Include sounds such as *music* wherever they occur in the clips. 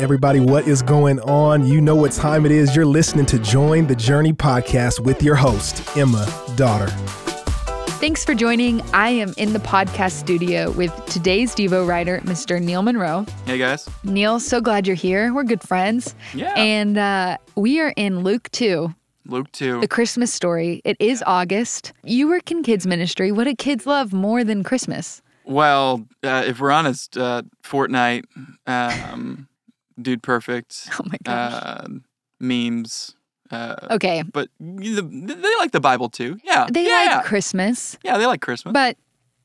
Everybody, what is going on? You know what time it is. You're listening to Join the Journey podcast with your host, Emma Dotter. Thanks for joining. I am in the podcast studio with today's Devo writer, Mr. Neil Monroe. Hey guys. Neil, so glad you're here. We're good friends. Yeah. And uh, we are in Luke 2, Luke 2. the Christmas story. It is August. You work in kids' ministry. What do kids love more than Christmas? Well, uh, if we're honest, uh, Fortnite, um, Dude Perfect, *laughs* Oh my gosh. uh, memes. Uh, okay. But you- they like the Bible too. Yeah. They yeah. like Christmas, Yeah, they like Christmas. but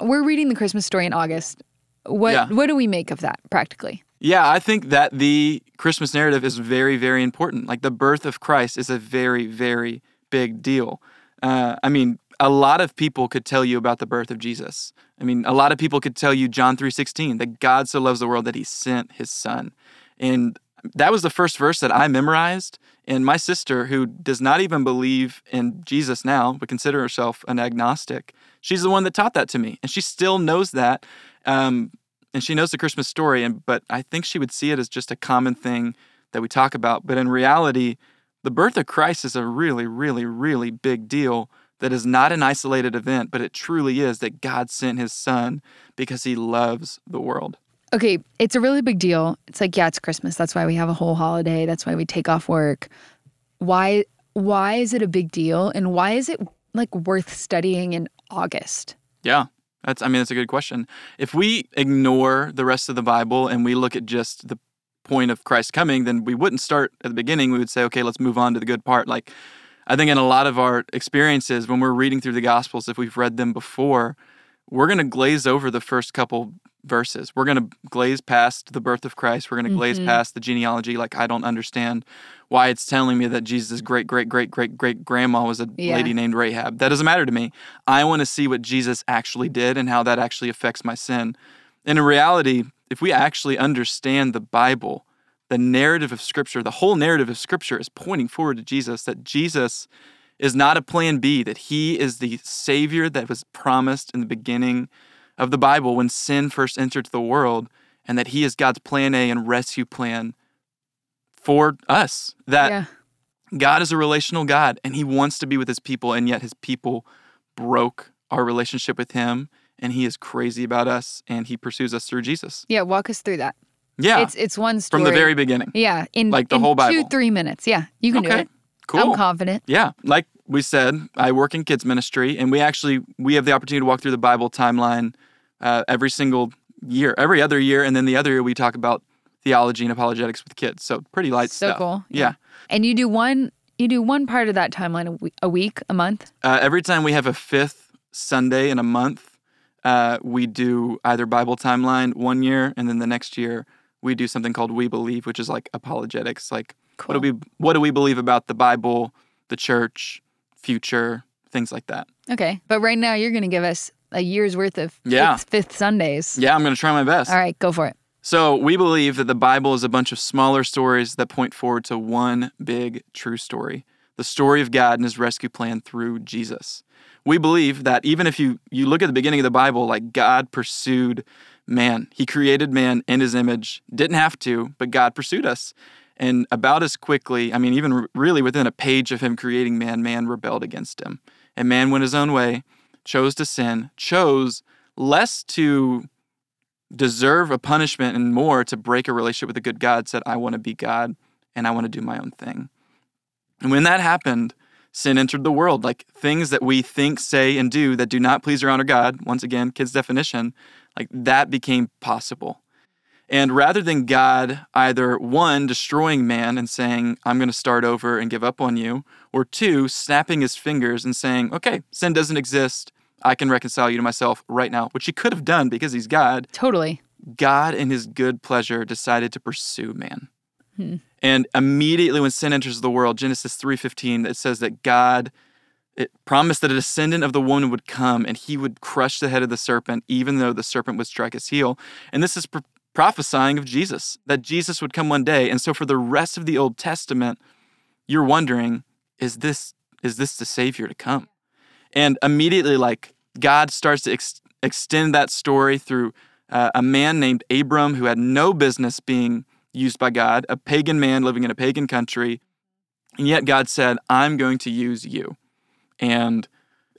we're reading the Christmas story in August. What Yeah. what do we make of that practically? Yeah, I think that the Christmas narrative is very, very important. Like the birth of Christ is a very, very big deal. Uh, I mean, a lot of people could tell you about the birth of Jesus. I mean, a lot of people could tell you John three sixteen that God so loves the world that He sent His Son, and that was the first verse that I memorized. And my sister, who does not even believe in Jesus now, but consider herself an agnostic, she's the one that taught that to me, and she still knows that. Um, and she knows the Christmas story, and but I think she would see it as just a common thing that we talk about. But in reality, the birth of Christ is a really, really, really big deal that is not an isolated event, but it truly is that God sent his son because he loves the world. Okay, it's a really big deal. It's like, yeah, it's Christmas. That's why we have a whole holiday. That's why we take off work. Why why is it a big deal and why is it like worth studying in August? Yeah. That's I mean that's a good question. If we ignore the rest of the Bible and we look at just the point of Christ coming, then we wouldn't start at the beginning. We would say, okay, let's move on to the good part. Like I think in a lot of our experiences when we're reading through the gospels, if we've read them before, we're going to glaze over the first couple verses. We're going to glaze past the birth of Christ. We're going to glaze Mhm. past the genealogy like I don't understand why it's telling me that Jesus' great great great great great grandma was a Yeah. lady named Rahab. That doesn't matter to me. I want to see what Jesus actually did and how that actually affects my sin. And in reality, if we actually understand the Bible, the narrative of Scripture, the whole narrative of Scripture is pointing forward to Jesus, that Jesus is not a plan B, that he is the Savior that was promised in the beginning of the Bible when sin first entered the world, and that he is God's plan A and rescue plan for us. That yeah. God is a relational God and he wants to be with his people, and yet his people broke our relationship with him, and he is crazy about us, and he pursues us through Jesus. Yeah, walk us through that. Yeah, It's it's one story. from the very beginning. Yeah, in like the in whole two Bible. three minutes. Yeah, you can do it. Cool. I'm confident. Yeah, like we said, I work in kids ministry, and we actually we have the opportunity to walk through the Bible timeline uh, every single year, every other year, and then the other year we talk about theology and apologetics with kids. So pretty light so stuff. cool. Yeah. And you do one you do one part of that timeline a week, a week, a month. Uh, every time we have a fifth Sunday in a month, uh, we do either Bible timeline one year, and then the next year we do something called We Believe, which is like apologetics. Like Cool. what do we what do we believe about the Bible, the church, future, things like that. Okay, but right now you're going to give us a year's worth of Yeah. fifth, fifth Sundays. Yeah, I'm gonna try my best. All right, go for it. So, we believe that the Bible is a bunch of smaller stories that point forward to one big true story the story of God and his rescue plan through Jesus. We believe that even if you, you look at the beginning of the Bible, like God pursued man, he created man in his image, didn't have to, but God pursued us. And about as quickly, I mean, even really within a page of him creating man, man rebelled against him. And man went his own way, chose to sin, chose less to deserve a punishment and more to break a relationship with a good God said, I want to be God and I want to do my own thing. And when that happened, sin entered the world. Like things that we think, say, and do that do not please or honor God, once again, kid's definition, like that became possible. And rather than God either one, destroying man and saying, I'm going to start over and give up on you, or two, snapping his fingers and saying, okay, sin doesn't exist. I can reconcile you to myself right now, which he could have done because he's God. Totally. God, in his good pleasure, decided to pursue man. Hmm. And immediately when sin enters the world, Genesis 3:15, it says that God it promised that a descendant of the woman would come and he would crush the head of the serpent, even though the serpent would strike his heel. And this is pro- prophesying of Jesus, that Jesus would come one day. And so for the rest of the Old Testament, you're wondering, is this is this the Savior to come? And immediately, like God starts to ex- extend that story through uh, a man named Abram who had no business being used by God, a pagan man living in a pagan country. And yet God said, I'm going to use you. And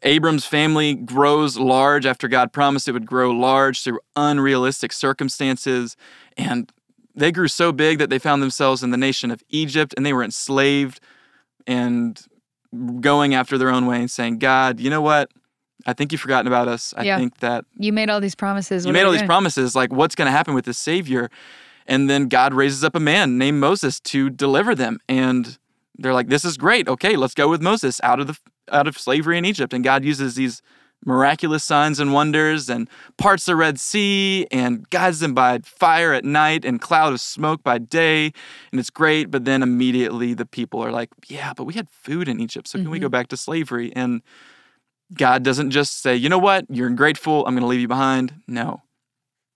Abram's family grows large after God promised it would grow large through unrealistic circumstances. And they grew so big that they found themselves in the nation of Egypt and they were enslaved and going after their own way and saying, God, you know what? I think you've forgotten about us. I Yeah. think that You made all these promises. you made all we these doing? promises. Like, what's going to happen with this Savior? And then God raises up a man named Moses to deliver them. And they're like, this is great. Okay, let's go with Moses out of the out of slavery in Egypt. And God uses these miraculous signs and wonders and parts the Red Sea and guides them by fire at night and cloud of smoke by day. And it's great. But then immediately the people are like, yeah, but we had food in Egypt. So can we go mm-hmm. back to slavery? And God doesn't just say, you know what, you're ungrateful, I'm going to leave you behind. No.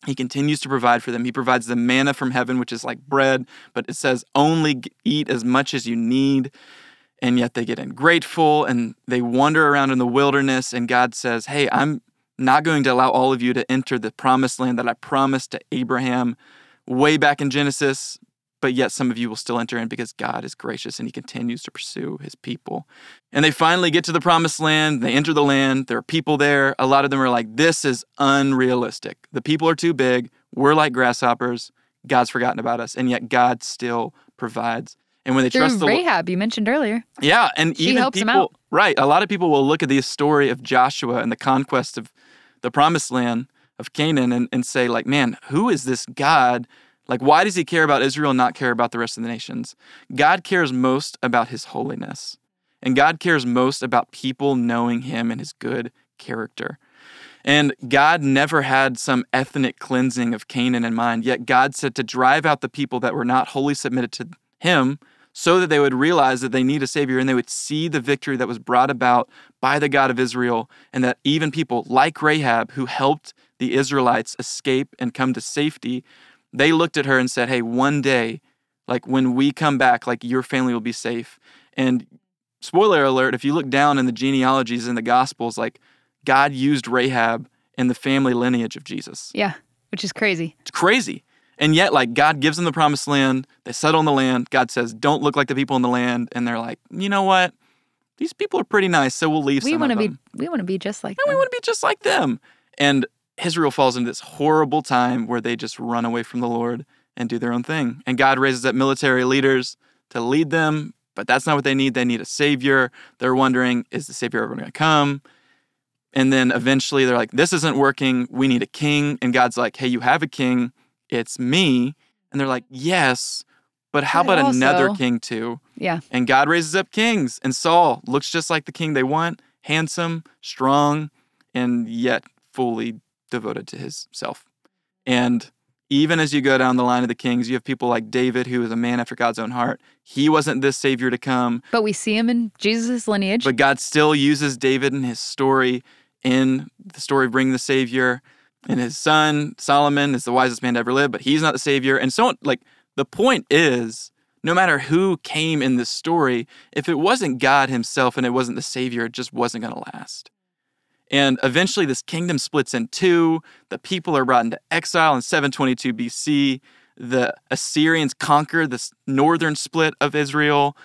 He continues to provide for them. He provides them manna from heaven, which is like bread, but it says only eat as much as you need. And yet they get ungrateful and they wander around in the wilderness. And God says, Hey, I'm not going to allow all of you to enter the promised land that I promised to Abraham way back in Genesis, but yet some of you will still enter in because God is gracious and he continues to pursue his people. And they finally get to the promised land. They enter the land. There are people there. A lot of them are like, this is unrealistic. The people are too big. We're like grasshoppers. God's forgotten about us. And yet God still provides. And when they Through trust the Rahab, you mentioned earlier. yeah, and She even people, out. right? A lot of people will look at the story of Joshua and the conquest of the promised land of Canaan and, and say, like, man, who is this God? Like, why does he care about Israel and not care about the rest of the nations? God cares most about his holiness, and God cares most about people knowing him and his good character. And God never had some ethnic cleansing of Canaan in mind, yet God said to drive out the people that were not wholly submitted to him so that they would realize that they need a savior and they would see the victory that was brought about by the God of Israel and that even people like Rahab who helped the Israelites escape and come to safety they looked at her and said hey one day like when we come back like your family will be safe and spoiler alert if you look down in the genealogies in the gospels like God used Rahab in the family lineage of Jesus Yeah, which is crazy. it's crazy. And yet, like, God gives them the promised land. They settle in the land. God says, don't look like the people in the land. And they're like, you know what? These people are pretty nice, so we'll leave We some want of to be them. we want to be just like And we want to be just like them. And Israel falls into this horrible time where they just run away from the Lord and do their own thing. And God raises up military leaders to lead them, but that's not what they need. They need a savior. They're wondering, is the savior ever going to come? And then eventually they're like, this isn't working. We need a king. And God's like, hey, you have a king. It's me. And they're like, yes, but how But about another king too? Yeah. And God raises up kings, and Saul looks just like the king they want handsome, strong, and yet fully devoted to himself. And even as you go down the line of the kings, you have people like David, who is a man after God's own heart. He wasn't this savior to come, But we see him in Jesus' lineage. but God still uses David and his story in the story of bringing the savior. And his son, Solomon, is the wisest man to ever live, but he's not the savior. And so, like, the point is no matter who came in this story, if it wasn't God himself and it wasn't the savior, it just wasn't going to last. And eventually, this kingdom splits in two. The people are brought into exile in 722 BC. The Assyrians conquer this northern split of Israel.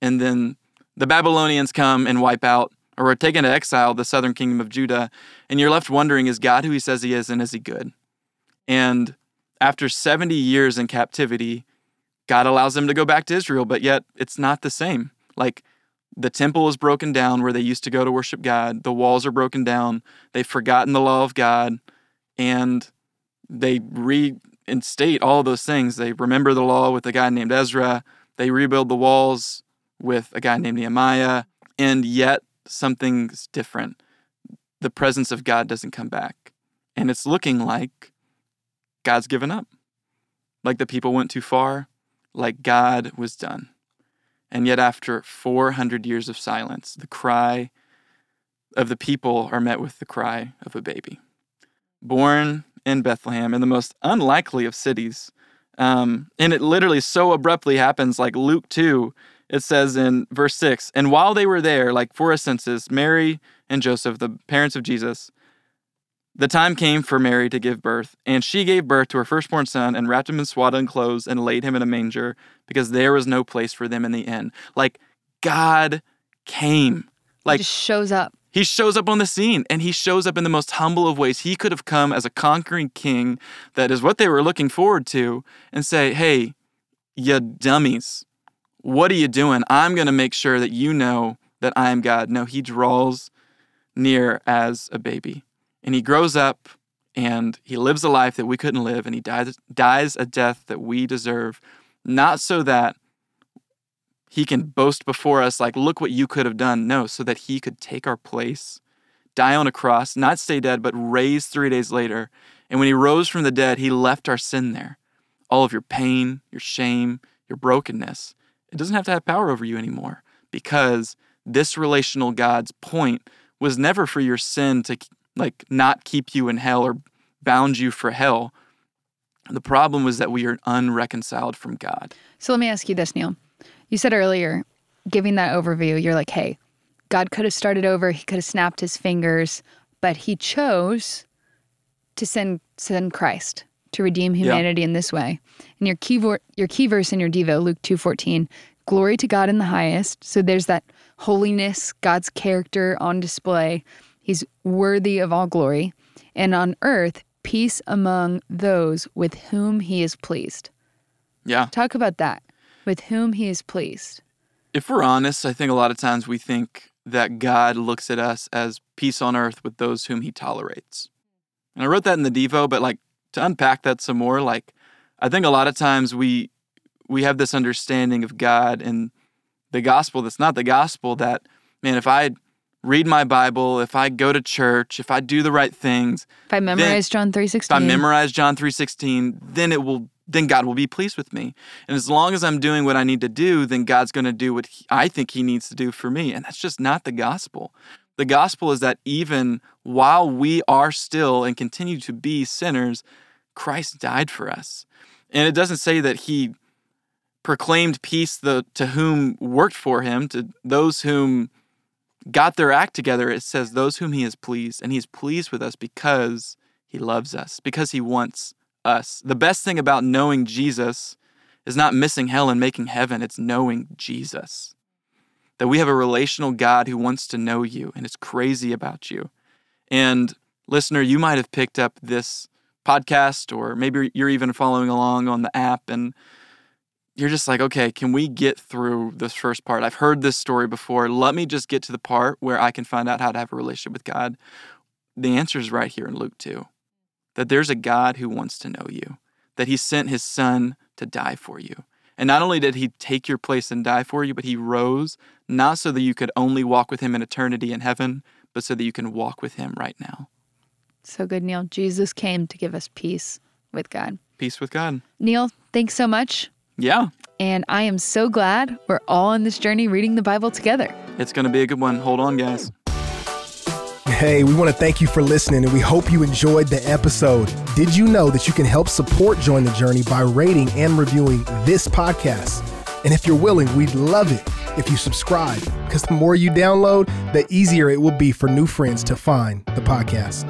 And then the Babylonians come and wipe out or are taken to exile the southern kingdom of Judah. And you're left wondering is God who he says he is and is he good? And after 70 years in captivity, God allows them to go back to Israel, but yet it's not the same. Like the temple is broken down where they used to go to worship God, the walls are broken down, they've forgotten the law of God, and they reinstate all those things. They remember the law with a guy named Ezra, they rebuild the walls with a guy named Nehemiah, and yet something's different. The presence of God doesn't come back. And it's looking like God's given up. Like the people went too far, like God was done. And yet, after 400 years of silence, the cry of the people are met with the cry of a baby. Born in Bethlehem, in the most unlikely of cities. Um, and it literally so abruptly happens, like Luke 2, it says in verse 6 And while they were there, like for a census, Mary and Joseph, the parents of Jesus, The time came for Mary to give birth, and she gave birth to her firstborn son and wrapped him in swaddling clothes and laid him in a manger because there was no place for them in the inn. Like God came. Like just shows up. he shows up on the scene and he shows up in the most humble of ways. He could have come as a conquering king that is what they were looking forward to and say, Hey, you dummies, what are you doing? I'm going to make sure that you know that I am God. No, he draws near as a baby and he grows up and he lives a life that we couldn't live and he dies, dies a death that we deserve, not so that he can boast before us, like, look what you could have done. No, so that he could take our place, die on a cross, not stay dead, but raise three days later. And when he rose from the dead, he left our sin there. All of your pain, your shame, your brokenness. It doesn't have to have power over you anymore because this relational God's point was never for your sin to like not keep you in hell or bound you for hell. The problem was that we are unreconciled from God. So let me ask you this, Neil. You said earlier, giving that overview, you're like, hey, God could have started over, he could have snapped his fingers, but he chose to send send Christ to redeem humanity in this way. And your key vo- your key verse in your Devo, Luke 2:14, glory to God in the highest. So there's that holiness, God's character on display. He's worthy of all glory. And on earth, peace among those with whom he is pleased. Yeah. Talk about that. With whom he is pleased. If we're honest, I think a lot of times we think that God looks at us as peace on earth with those whom he tolerates. And I wrote that in the Devo, but like to unpack that some more, like I think a lot of times we we have this understanding of God and the gospel that's not the gospel that man, if I read my Bible, if I go to church, if I do the right things, If I memorize John three if I memorize John 3:16, then it will then God will be pleased with me. And as long as I'm doing what I need to do, then God's going to do what he, I think he needs to do for me. And that's just not the gospel. The gospel is that even while we are still and continue to be sinners, Christ died for us. And it doesn't say that he proclaimed peace the, to whom worked for him, to those whom got their act together. It says those whom he is pleased. And he's pleased with us because he loves us, because he wants us. The best thing about knowing Jesus is not missing hell and making heaven, it's knowing Jesus. That we have a relational God who wants to know you and is crazy about you. And listener, you might have picked up this podcast, or maybe you're even following along on the app, and you're just like, okay, can we get through this first part? I've heard this story before. Let me just get to the part where I can find out how to have a relationship with God. The answer is right here in Luke 2 that there's a God who wants to know you, that he sent his son to die for you. And not only did he take your place and die for you, but he rose not so that you could only walk with him in eternity in heaven, but so that you can walk with him right now. So good, Neil. Jesus came to give us peace with God. Peace with God. Neil, thanks so much. Yeah, And I am so glad we're all on this journey reading the Bible together. it's going to be a good one. Hold on, guys. Hey, we want to thank you for listening and we hope you enjoyed the episode. Did you know that you can help support Join the Journey by rating and reviewing this podcast? And if you're willing, we'd love it if you subscribe because the more you download, the easier it will be for new friends to find the podcast.